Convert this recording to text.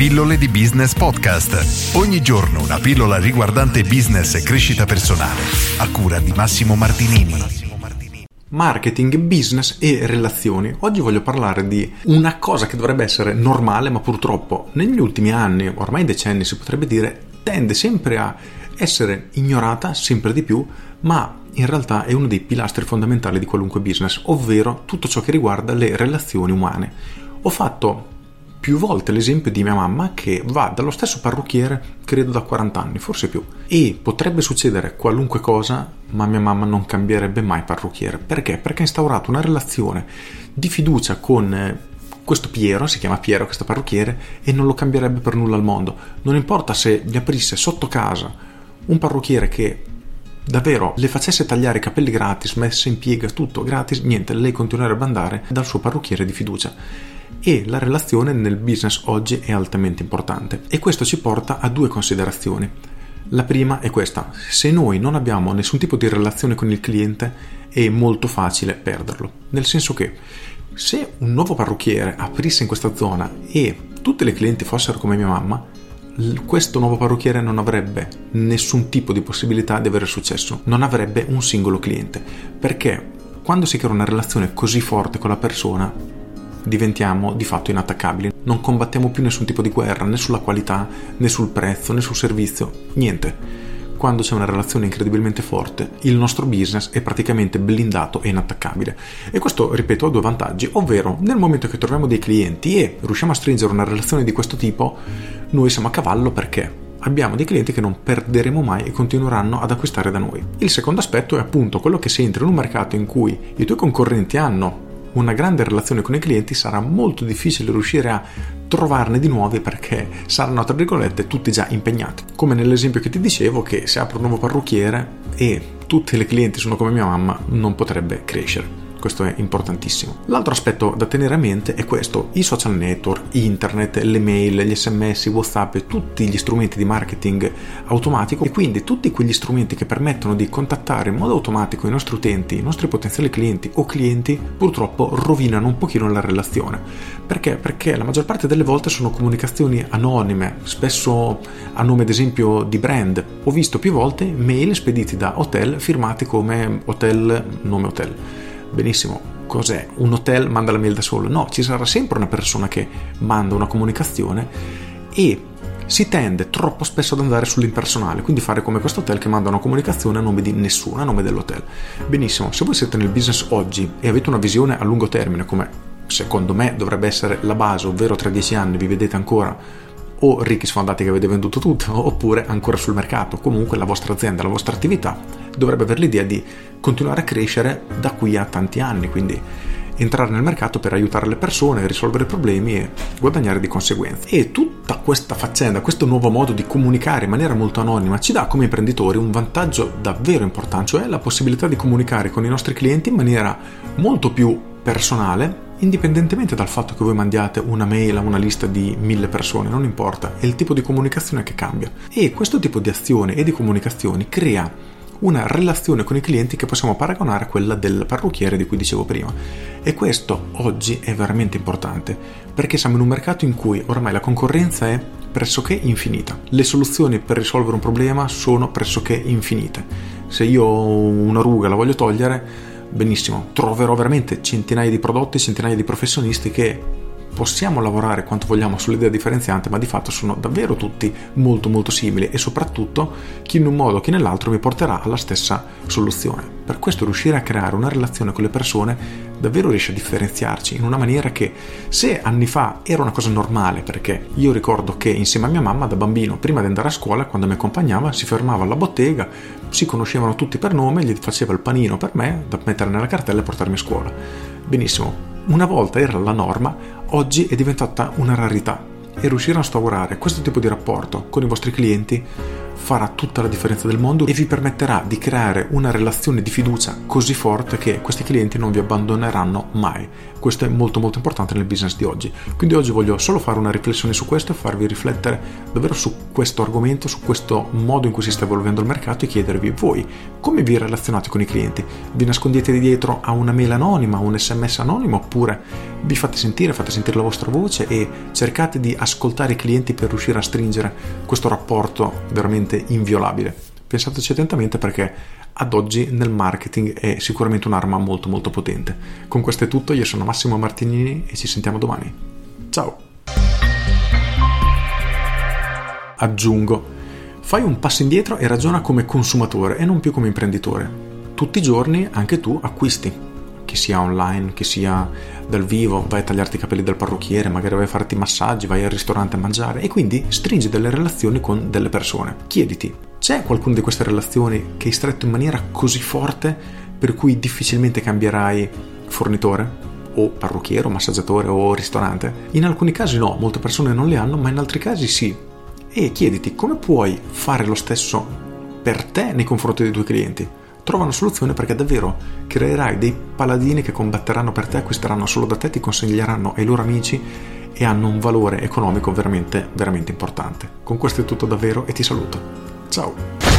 Pillole di Business Podcast. Ogni giorno una pillola riguardante business e crescita personale. A cura di Massimo Martinini. Marketing, business e relazioni. Oggi voglio parlare di una cosa che dovrebbe essere normale, ma purtroppo negli ultimi anni, ormai decenni si potrebbe dire, tende sempre a essere ignorata sempre di più, ma in realtà è uno dei pilastri fondamentali di qualunque business, ovvero tutto ciò che riguarda le relazioni umane. Ho fatto più volte l'esempio di mia mamma che va dallo stesso parrucchiere, credo da 40 anni, forse più. E potrebbe succedere qualunque cosa, ma mia mamma non cambierebbe mai parrucchiere. Perché? Perché ha instaurato una relazione di fiducia con eh, questo Piero, si chiama Piero questo parrucchiere, e non lo cambierebbe per nulla al mondo. Non importa se gli aprisse sotto casa un parrucchiere che davvero le facesse tagliare i capelli gratis, messe in piega, tutto gratis, niente, lei continuerebbe ad andare dal suo parrucchiere di fiducia. E la relazione nel business oggi è altamente importante. E questo ci porta a due considerazioni. La prima è questa, se noi non abbiamo nessun tipo di relazione con il cliente è molto facile perderlo, nel senso che se un nuovo parrucchiere aprisse in questa zona e tutte le clienti fossero come mia mamma, questo nuovo parrucchiere non avrebbe nessun tipo di possibilità di avere successo, non avrebbe un singolo cliente, perché quando si crea una relazione così forte con la persona diventiamo di fatto inattaccabili, non combattiamo più nessun tipo di guerra, né sulla qualità, né sul prezzo, né sul servizio, niente quando c'è una relazione incredibilmente forte, il nostro business è praticamente blindato e inattaccabile. E questo, ripeto, ha due vantaggi, ovvero nel momento che troviamo dei clienti e riusciamo a stringere una relazione di questo tipo, noi siamo a cavallo perché abbiamo dei clienti che non perderemo mai e continueranno ad acquistare da noi. Il secondo aspetto è appunto quello che se entri in un mercato in cui i tuoi concorrenti hanno una grande relazione con i clienti sarà molto difficile riuscire a trovarne di nuovi perché saranno tra virgolette tutti già impegnati. Come nell'esempio che ti dicevo che se apro un nuovo parrucchiere e tutte le clienti sono come mia mamma non potrebbe crescere questo è importantissimo. L'altro aspetto da tenere a mente è questo, i social network, internet, le mail, gli sms, whatsapp tutti gli strumenti di marketing automatico e quindi tutti quegli strumenti che permettono di contattare in modo automatico i nostri utenti, i nostri potenziali clienti o clienti purtroppo rovinano un pochino la relazione. Perché? Perché la maggior parte delle volte sono comunicazioni anonime, spesso a nome ad esempio di brand. Ho visto più volte mail spediti da hotel firmati come hotel, nome hotel benissimo, cos'è? Un hotel manda la mail da solo? No, ci sarà sempre una persona che manda una comunicazione e si tende troppo spesso ad andare sull'impersonale, quindi fare come questo hotel che manda una comunicazione a nome di nessuno, a nome dell'hotel. Benissimo, se voi siete nel business oggi e avete una visione a lungo termine, come secondo me dovrebbe essere la base, ovvero tra dieci anni vi vedete ancora o ricchi sfondati che avete venduto tutto, oppure ancora sul mercato. Comunque la vostra azienda, la vostra attività dovrebbe avere l'idea di continuare a crescere da qui a tanti anni, quindi entrare nel mercato per aiutare le persone, risolvere problemi e guadagnare di conseguenza. E tutta questa faccenda, questo nuovo modo di comunicare in maniera molto anonima ci dà come imprenditori un vantaggio davvero importante, cioè la possibilità di comunicare con i nostri clienti in maniera molto più personale indipendentemente dal fatto che voi mandiate una mail a una lista di mille persone, non importa, è il tipo di comunicazione che cambia. E questo tipo di azione e di comunicazioni crea una relazione con i clienti che possiamo paragonare a quella del parrucchiere di cui dicevo prima. E questo oggi è veramente importante, perché siamo in un mercato in cui ormai la concorrenza è pressoché infinita. Le soluzioni per risolvere un problema sono pressoché infinite. Se io ho una ruga la voglio togliere, benissimo, troverò veramente centinaia di prodotti, centinaia di professionisti che possiamo lavorare quanto vogliamo sull'idea differenziante, ma di fatto sono davvero tutti molto molto simili e soprattutto chi in un modo chi nell'altro mi porterà alla stessa soluzione. Per questo riuscire a creare una relazione con le persone davvero riesce a differenziarci in una maniera che se anni fa era una cosa normale, perché io ricordo che insieme a mia mamma da bambino, prima di andare a scuola, quando mi accompagnava, si fermava alla bottega, si conoscevano tutti per nome, gli faceva il panino per me da mettere nella cartella e portarmi a scuola. Benissimo, una volta era la norma, oggi è diventata una rarità e riuscire a instaurare questo tipo di rapporto con i vostri clienti farà tutta la differenza del mondo e vi permetterà di creare una relazione di fiducia così forte che questi clienti non vi abbandoneranno mai. Questo è molto molto importante nel business di oggi. Quindi oggi voglio solo fare una riflessione su questo e farvi riflettere davvero su questo argomento, su questo modo in cui si sta evolvendo il mercato e chiedervi voi come vi relazionate con i clienti. Vi nascondete dietro a una mail anonima, un sms anonimo oppure vi fate sentire, fate sentire la vostra voce e cercate di ascoltare i clienti per riuscire a stringere questo rapporto veramente inviolabile. Pensateci attentamente perché ad oggi nel marketing è sicuramente un'arma molto molto potente. Con questo è tutto, io sono Massimo Martinini e ci sentiamo domani. Ciao! Aggiungo, fai un passo indietro e ragiona come consumatore e non più come imprenditore. Tutti i giorni anche tu acquisti che sia online, che sia dal vivo, vai a tagliarti i capelli dal parrucchiere, magari vai a farti massaggi, vai al ristorante a mangiare e quindi stringi delle relazioni con delle persone. Chiediti, c'è qualcuna di queste relazioni che hai stretto in maniera così forte per cui difficilmente cambierai fornitore? o parrucchiere o massaggiatore o ristorante? In alcuni casi no, molte persone non le hanno, ma in altri casi sì. E chiediti come puoi fare lo stesso per te nei confronti dei tuoi clienti trova una soluzione perché davvero creerai dei paladini che combatteranno per te, acquisteranno solo da te, ti consiglieranno ai loro amici e hanno un valore economico veramente, veramente importante. Con questo è tutto davvero e ti saluto. Ciao!